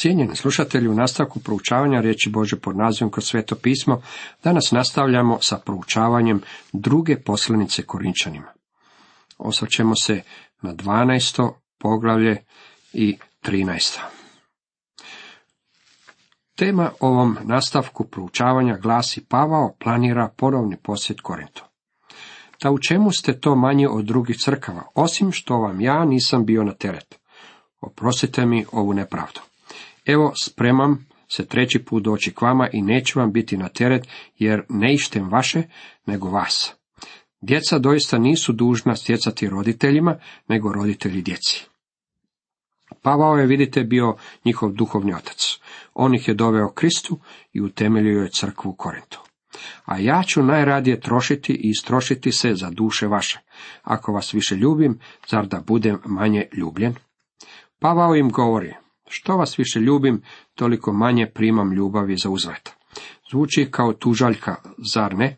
Cijenjeni slušatelji, u nastavku proučavanja riječi Bože pod nazivom kroz sveto pismo, danas nastavljamo sa proučavanjem druge poslanice Korinčanima. Osvrćemo se na 12. poglavlje i 13. Tema ovom nastavku proučavanja glasi Pavao planira ponovni posjet Korintu. Da u čemu ste to manje od drugih crkava, osim što vam ja nisam bio na teret? Oprostite mi ovu nepravdu. Evo, spremam se treći put doći k vama i neću vam biti na teret, jer ne ištem vaše, nego vas. Djeca doista nisu dužna stjecati roditeljima, nego roditelji djeci. Pavao je, vidite, bio njihov duhovni otac. On ih je doveo Kristu i utemeljio je crkvu u Korintu. A ja ću najradije trošiti i istrošiti se za duše vaše. Ako vas više ljubim, zar da budem manje ljubljen? Pavao im govori, što vas više ljubim, toliko manje primam ljubavi za uzvrat. Zvuči kao tužaljka, zar ne?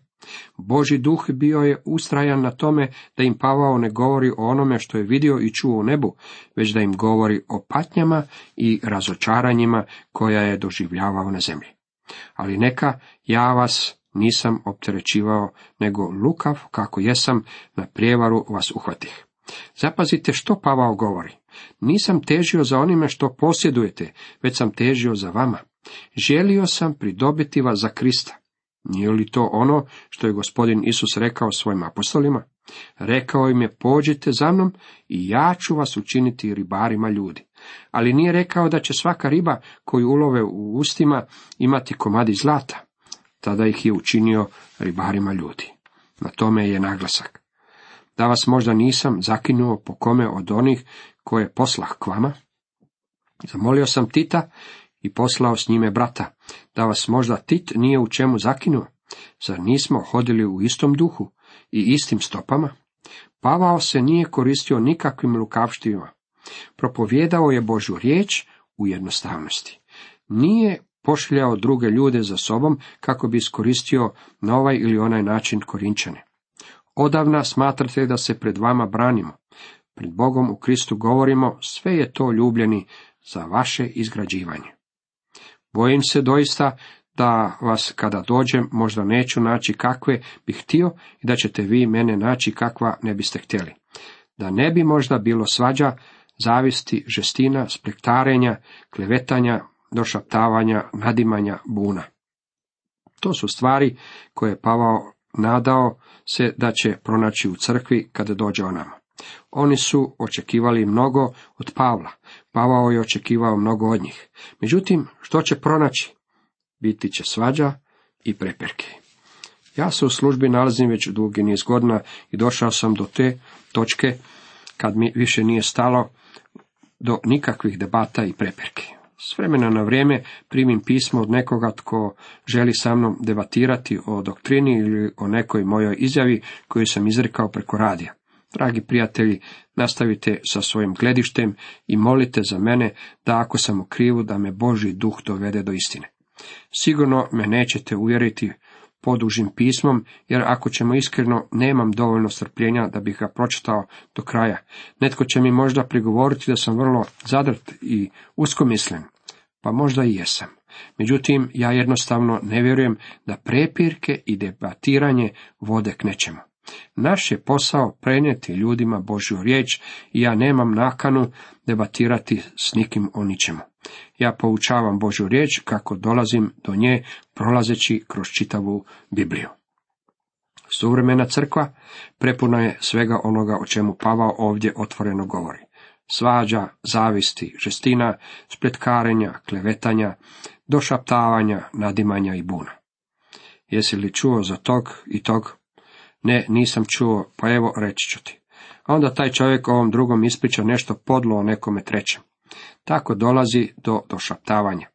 Boži duh bio je ustrajan na tome da im Pavao ne govori o onome što je vidio i čuo u nebu, već da im govori o patnjama i razočaranjima koja je doživljavao na zemlji. Ali neka ja vas nisam opterećivao, nego lukav kako jesam na prijevaru vas uhvatih. Zapazite što Pavao govori. Nisam težio za onime što posjedujete, već sam težio za vama. Želio sam pridobiti vas za Krista. Nije li to ono što je gospodin Isus rekao svojim apostolima? Rekao im je, pođite za mnom i ja ću vas učiniti ribarima ljudi. Ali nije rekao da će svaka riba koju ulove u ustima imati komadi zlata. Tada ih je učinio ribarima ljudi. Na tome je naglasak. Da vas možda nisam zakinuo po kome od onih koje poslah k vama? Zamolio sam Tita i poslao s njime brata, da vas možda Tit nije u čemu zakinuo, zar nismo hodili u istom duhu i istim stopama? Pavao se nije koristio nikakvim lukavštivima. Propovjedao je Božju riječ u jednostavnosti. Nije pošljao druge ljude za sobom kako bi iskoristio na ovaj ili onaj način korinčane. Odavna smatrate da se pred vama branimo. Pred Bogom u Kristu govorimo, sve je to ljubljeni za vaše izgrađivanje. Bojim se doista da vas kada dođem možda neću naći kakve bih htio i da ćete vi mene naći kakva ne biste htjeli. Da ne bi možda bilo svađa, zavisti, žestina, splektarenja, klevetanja, došaptavanja, nadimanja, buna. To su stvari koje je Pavao nadao se da će pronaći u crkvi kada dođe o nama. Oni su očekivali mnogo od Pavla. Pavao je očekivao mnogo od njih. Međutim, što će pronaći? Biti će svađa i preperke. Ja se u službi nalazim već dugi niz godina i došao sam do te točke kad mi više nije stalo do nikakvih debata i preperke. S vremena na vrijeme primim pismo od nekoga tko želi sa mnom debatirati o doktrini ili o nekoj mojoj izjavi koju sam izrekao preko radija. Dragi prijatelji, nastavite sa svojim gledištem i molite za mene da ako sam u krivu da me Boži duh dovede do istine. Sigurno me nećete uvjeriti podužim pismom, jer ako ćemo iskreno, nemam dovoljno strpljenja da bih ga pročitao do kraja. Netko će mi možda prigovoriti da sam vrlo zadrt i uskomislen, pa možda i jesam. Međutim, ja jednostavno ne vjerujem da prepirke i debatiranje vode k nečemu. Naš je posao prenijeti ljudima Božju riječ i ja nemam nakanu debatirati s nikim o ničemu. Ja poučavam Božju riječ kako dolazim do nje prolazeći kroz čitavu Bibliju. Suvremena crkva prepuna je svega onoga o čemu Pavao ovdje otvoreno govori. Svađa, zavisti, žestina, spletkarenja, klevetanja, došaptavanja, nadimanja i buna. Jesi li čuo za tog i tog? Ne, nisam čuo, pa evo reći ću ti. A onda taj čovjek ovom drugom ispriča nešto podlo o nekome trećem. Tako dolazi do došaptavanja.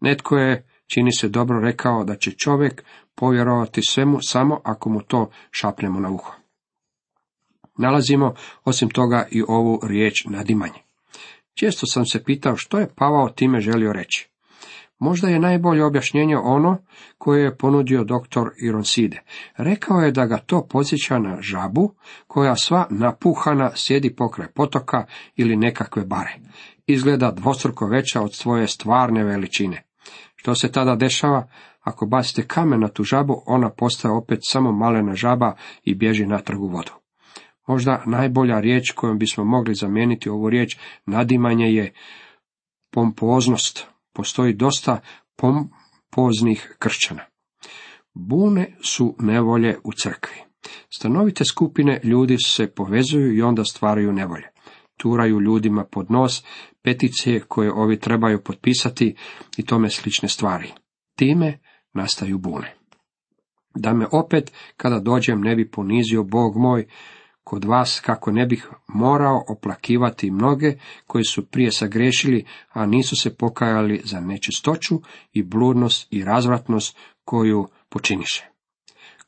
Netko je, čini se dobro, rekao da će čovjek povjerovati svemu samo ako mu to šapnemo na uho. Nalazimo osim toga i ovu riječ nadimanje. Često sam se pitao što je Pavao time želio reći. Možda je najbolje objašnjenje ono koje je ponudio doktor Ironside. Rekao je da ga to podsjeća na žabu koja sva napuhana sjedi pokraj potoka ili nekakve bare. izgleda dvostruko veća od svoje stvarne veličine. Što se tada dešava? Ako bacite kamen na tu žabu, ona postaje opet samo malena žaba i bježi natrag u vodu. Možda najbolja riječ kojom bismo mogli zamijeniti ovu riječ nadimanje je pompoznost. Postoji dosta pompoznih kršćana. Bune su nevolje u crkvi. Stanovite skupine ljudi se povezuju i onda stvaraju nevolje. Turaju ljudima pod nos peticije koje ovi trebaju potpisati i tome slične stvari. Time nastaju bune. Da me opet, kada dođem, ne bi ponizio Bog moj, kod vas kako ne bih morao oplakivati mnoge koji su prije sagrešili, a nisu se pokajali za nečistoću i bludnost i razvratnost koju počiniše.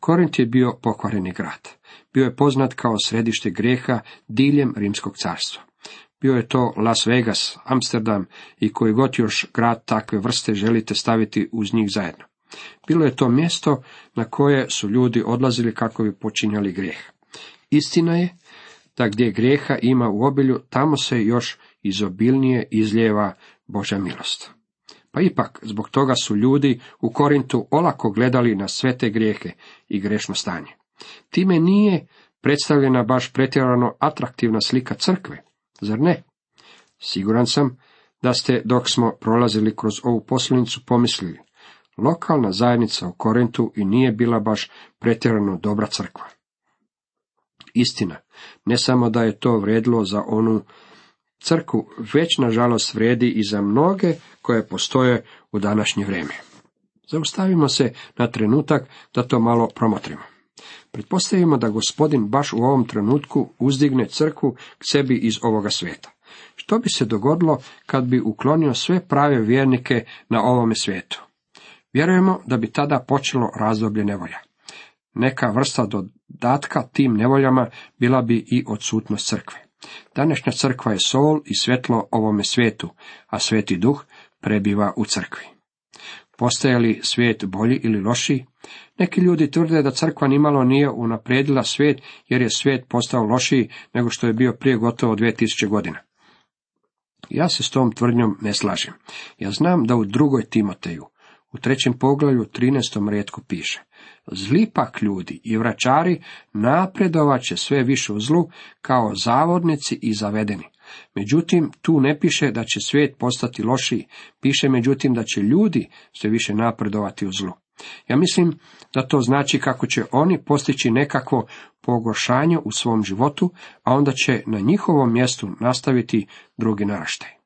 Korint je bio pokvareni grad. Bio je poznat kao središte greha diljem Rimskog carstva. Bio je to Las Vegas, Amsterdam i koji god još grad takve vrste želite staviti uz njih zajedno. Bilo je to mjesto na koje su ljudi odlazili kako bi počinjali grijeh. Istina je da gdje grijeha ima u obilju, tamo se još izobilnije izljeva Božja milost. Pa ipak, zbog toga su ljudi u Korintu olako gledali na sve te grijehe i grešno stanje. Time nije predstavljena baš pretjerano atraktivna slika crkve, zar ne? Siguran sam da ste, dok smo prolazili kroz ovu poslanicu, pomislili, lokalna zajednica u Korintu i nije bila baš pretjerano dobra crkva. Istina, ne samo da je to vredilo za onu crku, već nažalost vredi i za mnoge koje postoje u današnje vrijeme. Zaustavimo se na trenutak da to malo promotrimo. Pretpostavimo da gospodin baš u ovom trenutku uzdigne crkvu k sebi iz ovoga svijeta. Što bi se dogodilo kad bi uklonio sve prave vjernike na ovome svijetu? Vjerujemo da bi tada počelo razdoblje nevolja. Neka vrsta dodatka tim nevoljama bila bi i odsutnost crkve. Današnja crkva je sol i svjetlo ovome svijetu, a sveti duh prebiva u crkvi. Postaje li svijet bolji ili lošiji? Neki ljudi tvrde da crkva nimalo nije unaprijedila svijet jer je svijet postao lošiji nego što je bio prije gotovo 2000 godina. Ja se s tom tvrdnjom ne slažem. Ja znam da u drugoj Timoteju, u trećem poglavlju 13. redku piše Zli pak ljudi i vraćari napredovat će sve više u zlu kao zavodnici i zavedeni. Međutim, tu ne piše da će svijet postati lošiji, piše međutim da će ljudi sve više napredovati u zlu. Ja mislim da to znači kako će oni postići nekakvo pogoršanje u svom životu, a onda će na njihovom mjestu nastaviti drugi naraštaj.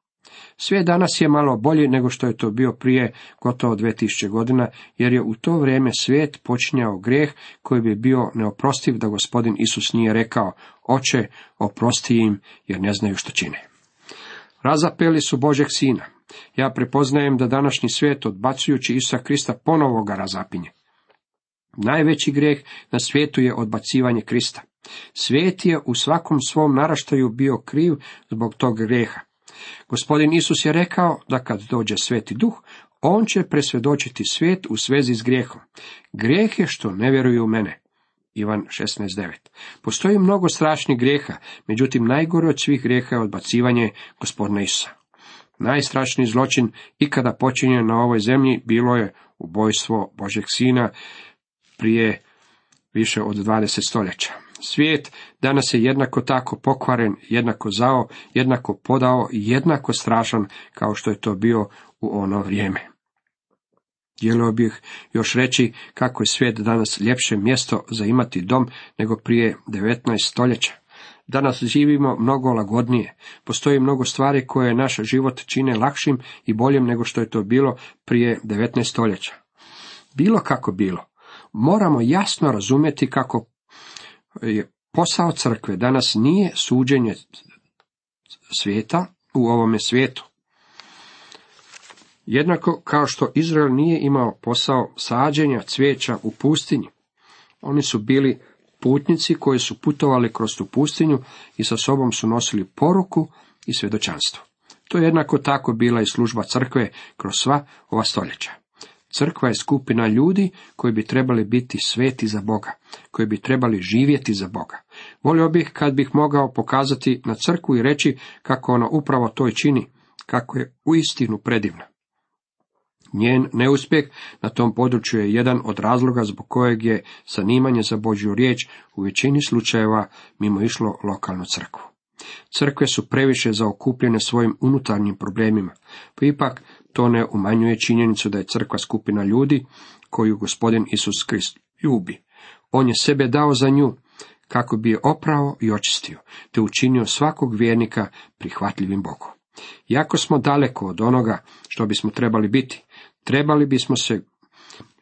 Svijet danas je malo bolji nego što je to bio prije gotovo 2000 godina, jer je u to vrijeme svijet počinjao grijeh koji bi bio neoprostiv da gospodin Isus nije rekao, oče, oprosti im jer ne znaju što čine. Razapeli su Božeg sina. Ja prepoznajem da današnji svijet, odbacujući Isusa Krista, ponovo ga razapinje. Najveći grijeh na svijetu je odbacivanje Krista. Svijet je u svakom svom naraštaju bio kriv zbog tog grijeha. Gospodin Isus je rekao da kad dođe sveti duh, on će presvjedočiti svijet u svezi s grijehom. Grijeh je što ne vjeruju u mene. Ivan 16.9. Postoji mnogo strašnih grijeha, međutim najgore od svih grijeha je odbacivanje gospodina Isusa. Najstrašniji zločin ikada počinjen na ovoj zemlji bilo je ubojstvo Božeg sina prije više od 20 stoljeća. Svijet danas je jednako tako pokvaren, jednako zao, jednako podao jednako strašan kao što je to bio u ono vrijeme. Dijelio bih još reći kako je svijet danas ljepše mjesto za imati dom nego prije 19 stoljeća. Danas živimo mnogo lagodnije. Postoji mnogo stvari koje naš život čine lakšim i boljim nego što je to bilo prije 19 stoljeća. Bilo kako bilo, moramo jasno razumjeti kako posao crkve danas nije suđenje svijeta u ovome svijetu. Jednako kao što Izrael nije imao posao sađenja cvijeća u pustinji. Oni su bili putnici koji su putovali kroz tu pustinju i sa sobom su nosili poruku i svjedočanstvo. To je jednako tako bila i služba crkve kroz sva ova stoljeća. Crkva je skupina ljudi koji bi trebali biti sveti za Boga, koji bi trebali živjeti za Boga. Volio bih kad bih mogao pokazati na crkvu i reći kako ona upravo to i čini. kako je uistinu predivna. Njen neuspjeh na tom području je jedan od razloga zbog kojeg je zanimanje za Božju riječ u većini slučajeva mimo išlo lokalnu crkvu. Crkve su previše zaokupljene svojim unutarnjim problemima, pa ipak to ne umanjuje činjenicu da je crkva skupina ljudi koju gospodin Isus Krist ljubi. On je sebe dao za nju, kako bi je oprao i očistio, te učinio svakog vjernika prihvatljivim Bogu. Iako smo daleko od onoga što bismo trebali biti, trebali bismo se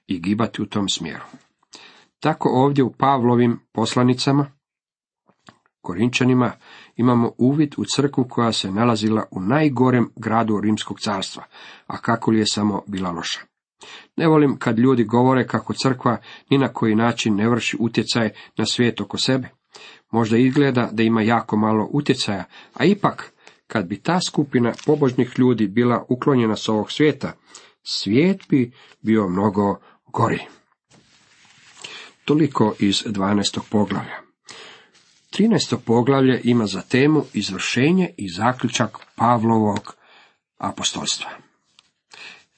i gibati u tom smjeru. Tako ovdje u Pavlovim poslanicama, Korinčanima, imamo uvid u crkvu koja se nalazila u najgorem gradu Rimskog carstva, a kako li je samo bila loša. Ne volim kad ljudi govore kako crkva ni na koji način ne vrši utjecaj na svijet oko sebe. Možda izgleda da ima jako malo utjecaja, a ipak, kad bi ta skupina pobožnih ljudi bila uklonjena s ovog svijeta, svijet bi bio mnogo gori. Toliko iz 12. poglavlja. 13. poglavlje ima za temu izvršenje i zaključak Pavlovog apostolstva.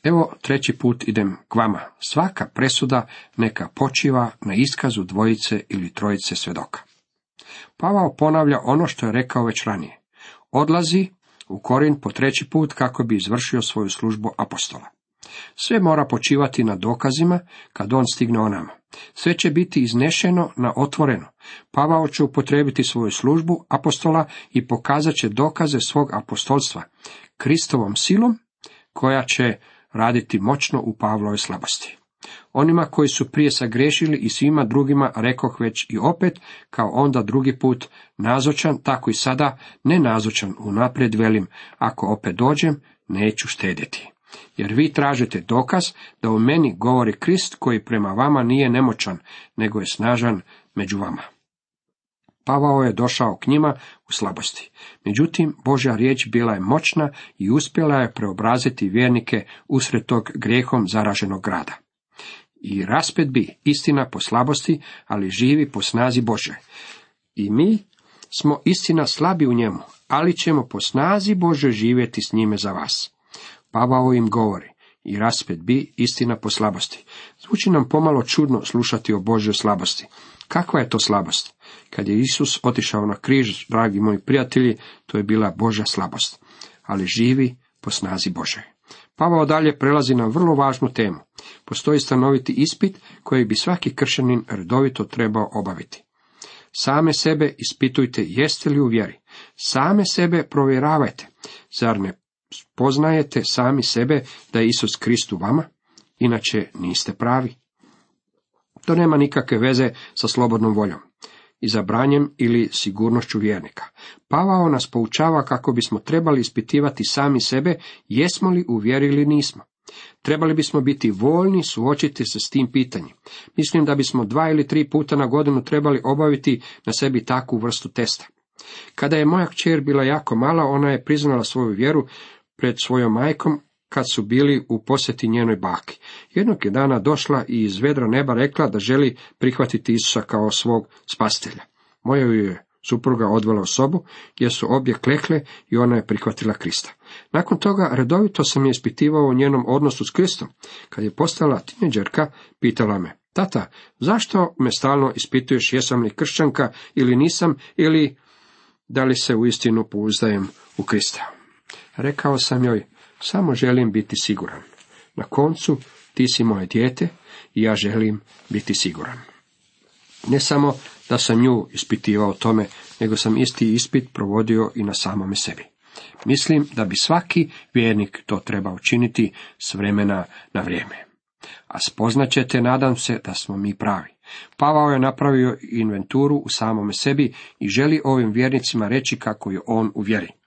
Evo treći put idem k vama. Svaka presuda neka počiva na iskazu dvojice ili trojice svedoka. Pavao ponavlja ono što je rekao već ranije. Odlazi u Korin po treći put kako bi izvršio svoju službu apostola. Sve mora počivati na dokazima kad on stigne onama. Sve će biti iznešeno na otvoreno. Pavao će upotrebiti svoju službu apostola i pokazat će dokaze svog apostolstva Kristovom silom koja će raditi moćno u Pavlovoj slabosti. Onima koji su prije sagrešili i svima drugima rekoh već i opet, kao onda drugi put nazočan, tako i sada ne nazočan, unaprijed velim, ako opet dođem, neću štedjeti. Jer vi tražite dokaz da u meni govori Krist koji prema vama nije nemoćan, nego je snažan među vama. Pavao je došao k njima u slabosti. Međutim, Božja riječ bila je moćna i uspjela je preobraziti vjernike usred tog grijehom zaraženog grada. I raspet bi istina po slabosti, ali živi po snazi Bože. I mi smo istina slabi u njemu, ali ćemo po snazi Bože živjeti s njime za vas. Pavao im govori, i raspet bi istina po slabosti. Zvuči nam pomalo čudno slušati o Božoj slabosti. Kakva je to slabost? Kad je Isus otišao na križ, dragi moji prijatelji, to je bila Božja slabost, ali živi po snazi Bože. Pavao dalje prelazi na vrlo važnu temu. Postoji stanoviti ispit koji bi svaki kršćanin redovito trebao obaviti. Same sebe ispitujte jeste li u vjeri. Same sebe provjeravajte. Zar ne poznajete sami sebe da je Isus Krist u vama? Inače niste pravi. To nema nikakve veze sa slobodnom voljom, izabranjem ili sigurnošću vjernika. Pavao nas poučava kako bismo trebali ispitivati sami sebe, jesmo li u vjeri ili nismo. Trebali bismo biti voljni suočiti se s tim pitanjem. Mislim da bismo dva ili tri puta na godinu trebali obaviti na sebi takvu vrstu testa. Kada je moja kćer bila jako mala, ona je priznala svoju vjeru pred svojom majkom kad su bili u posjeti njenoj baki. Jednog je dana došla i iz vedra neba rekla da želi prihvatiti Isusa kao svog spastelja. Moja ju je supruga odvela u sobu, gdje su obje klekle i ona je prihvatila Krista. Nakon toga redovito sam je ispitivao u njenom odnosu s Kristom. Kad je postala tineđerka, pitala me, tata, zašto me stalno ispituješ jesam li kršćanka ili nisam, ili da li se uistinu pouzdajem u Krista? Rekao sam joj, samo želim biti siguran. Na koncu, ti si moje dijete i ja želim biti siguran. Ne samo da sam nju ispitivao tome, nego sam isti ispit provodio i na samome sebi. Mislim da bi svaki vjernik to trebao učiniti s vremena na vrijeme. A spoznaćete, nadam se, da smo mi pravi. Pavao je napravio inventuru u samome sebi i želi ovim vjernicima reći kako je on u vjeri.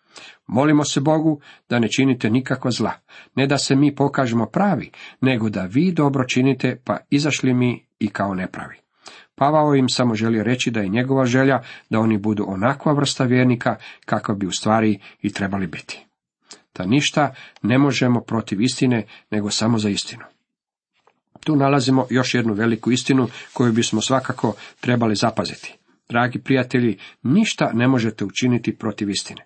Molimo se Bogu da ne činite nikakva zla, ne da se mi pokažemo pravi, nego da vi dobro činite, pa izašli mi i kao nepravi. Pavao im samo želi reći da je njegova želja da oni budu onakva vrsta vjernika kakva bi u stvari i trebali biti. Da ništa ne možemo protiv istine, nego samo za istinu. Tu nalazimo još jednu veliku istinu koju bismo svakako trebali zapaziti. Dragi prijatelji, ništa ne možete učiniti protiv istine.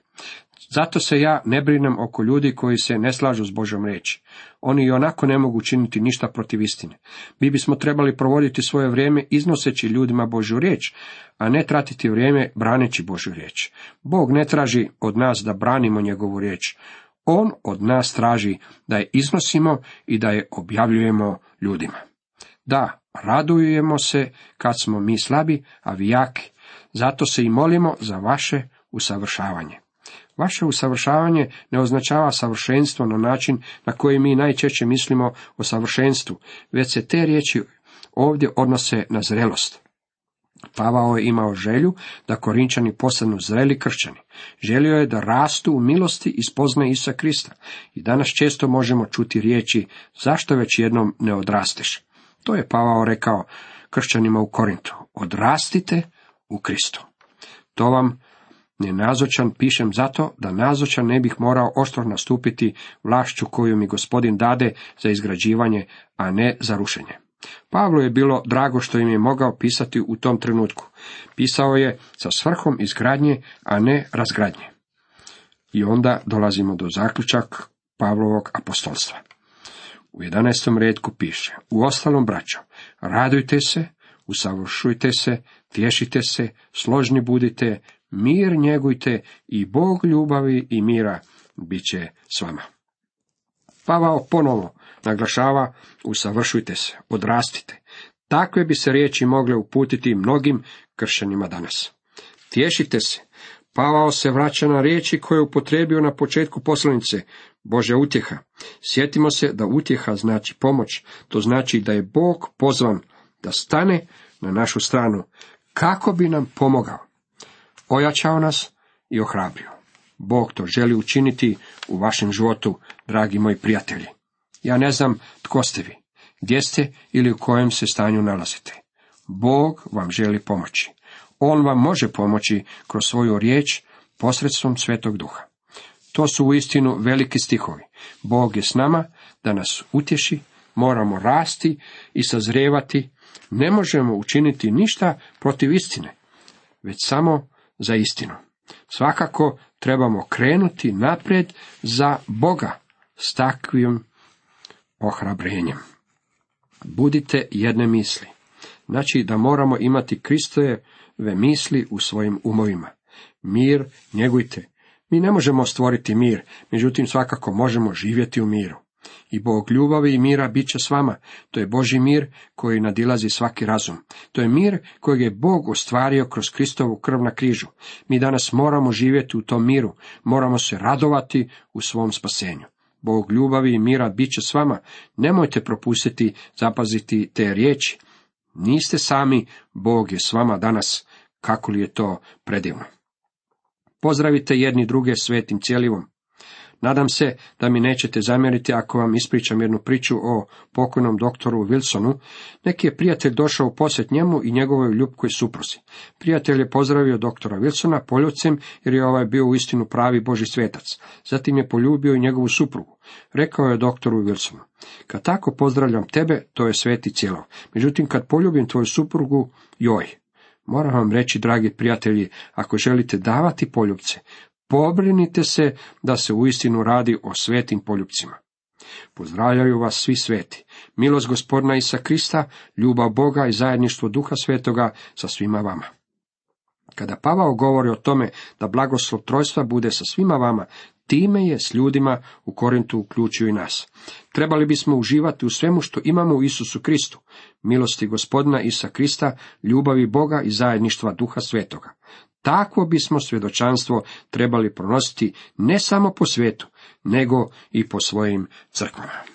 Zato se ja ne brinem oko ljudi koji se ne slažu s Božom riječi. Oni i onako ne mogu činiti ništa protiv istine. Mi bismo trebali provoditi svoje vrijeme iznoseći ljudima Božju riječ, a ne tratiti vrijeme braneći Božju riječ. Bog ne traži od nas da branimo njegovu riječ. On od nas traži da je iznosimo i da je objavljujemo ljudima. Da, radujemo se kad smo mi slabi, a vi jaki. Zato se i molimo za vaše usavršavanje. Vaše usavršavanje ne označava savršenstvo na način na koji mi najčešće mislimo o savršenstvu, već se te riječi ovdje odnose na zrelost. Pavao je imao želju da Korinčani postanu zreli kršćani. Želio je da rastu u milosti i spoznaje Isa Krista. I danas često možemo čuti riječi zašto već jednom ne odrasteš. To je Pavao rekao kršćanima u Korintu. Odrastite u Kristu. To vam Nenazočan pišem zato da nazočan ne bih morao oštro nastupiti vlašću koju mi gospodin dade za izgrađivanje, a ne za rušenje. Pavlu je bilo drago što im je mogao pisati u tom trenutku. Pisao je sa svrhom izgradnje, a ne razgradnje. I onda dolazimo do zaključak Pavlovog apostolstva. U 11. redku piše, u ostalom braćo, radujte se, usavršujte se, tješite se, složni budite, mir njegujte i Bog ljubavi i mira bit će s vama. Pavao ponovo naglašava, usavršujte se, odrastite. Takve bi se riječi mogle uputiti mnogim kršćanima danas. Tješite se. Pavao se vraća na riječi koje je upotrebio na početku poslanice, Bože utjeha. Sjetimo se da utjeha znači pomoć, to znači da je Bog pozvan da stane na našu stranu, kako bi nam pomogao ojačao nas i ohrabrio. Bog to želi učiniti u vašem životu, dragi moji prijatelji. Ja ne znam tko ste vi, gdje ste ili u kojem se stanju nalazite. Bog vam želi pomoći. On vam može pomoći kroz svoju riječ posredstvom Svetog Duha. To su uistinu veliki stihovi. Bog je s nama da nas utješi, moramo rasti i sazrevati. Ne možemo učiniti ništa protiv istine, već samo za istinu. Svakako trebamo krenuti naprijed za Boga s takvim ohrabrenjem. Budite jedne misli. Znači da moramo imati Kristojeve misli u svojim umovima. Mir njegujte. Mi ne možemo stvoriti mir, međutim svakako možemo živjeti u miru. I Bog ljubavi i mira bit će s vama. To je Boži mir koji nadilazi svaki razum. To je mir kojeg je Bog ostvario kroz Kristovu krv na križu. Mi danas moramo živjeti u tom miru, moramo se radovati u svom spasenju. Bog ljubavi i mira bit će s vama. Nemojte propustiti zapaziti te riječi. Niste sami, Bog je s vama danas. Kako li je to predivno. Pozdravite jedni druge svetim cijelivom. Nadam se da mi nećete zamjeriti ako vam ispričam jednu priču o pokojnom doktoru Wilsonu. Neki je prijatelj došao u posjet njemu i njegovoj ljubkoj supruzi. Prijatelj je pozdravio doktora Wilsona poljubcem jer je ovaj bio u istinu pravi Boži svetac. Zatim je poljubio i njegovu suprugu. Rekao je doktoru Wilsonu, kad tako pozdravljam tebe, to je sveti cijelo. Međutim, kad poljubim tvoju suprugu, joj. Moram vam reći, dragi prijatelji, ako želite davati poljubce, Pobrinite se da se uistinu radi o svetim poljupcima. Pozdravljaju vas svi sveti. Milost gospodina Isa Krista, ljubav Boga i zajedništvo Duha Svetoga sa svima vama. Kada Pavao govori o tome da blagoslov trojstva bude sa svima vama, time je s ljudima u Korintu uključio i nas. Trebali bismo uživati u svemu što imamo u Isusu Kristu, milosti gospodina Isa Krista, ljubavi Boga i zajedništva Duha Svetoga. Takvo bismo svjedočanstvo trebali pronositi ne samo po svijetu, nego i po svojim crkvama.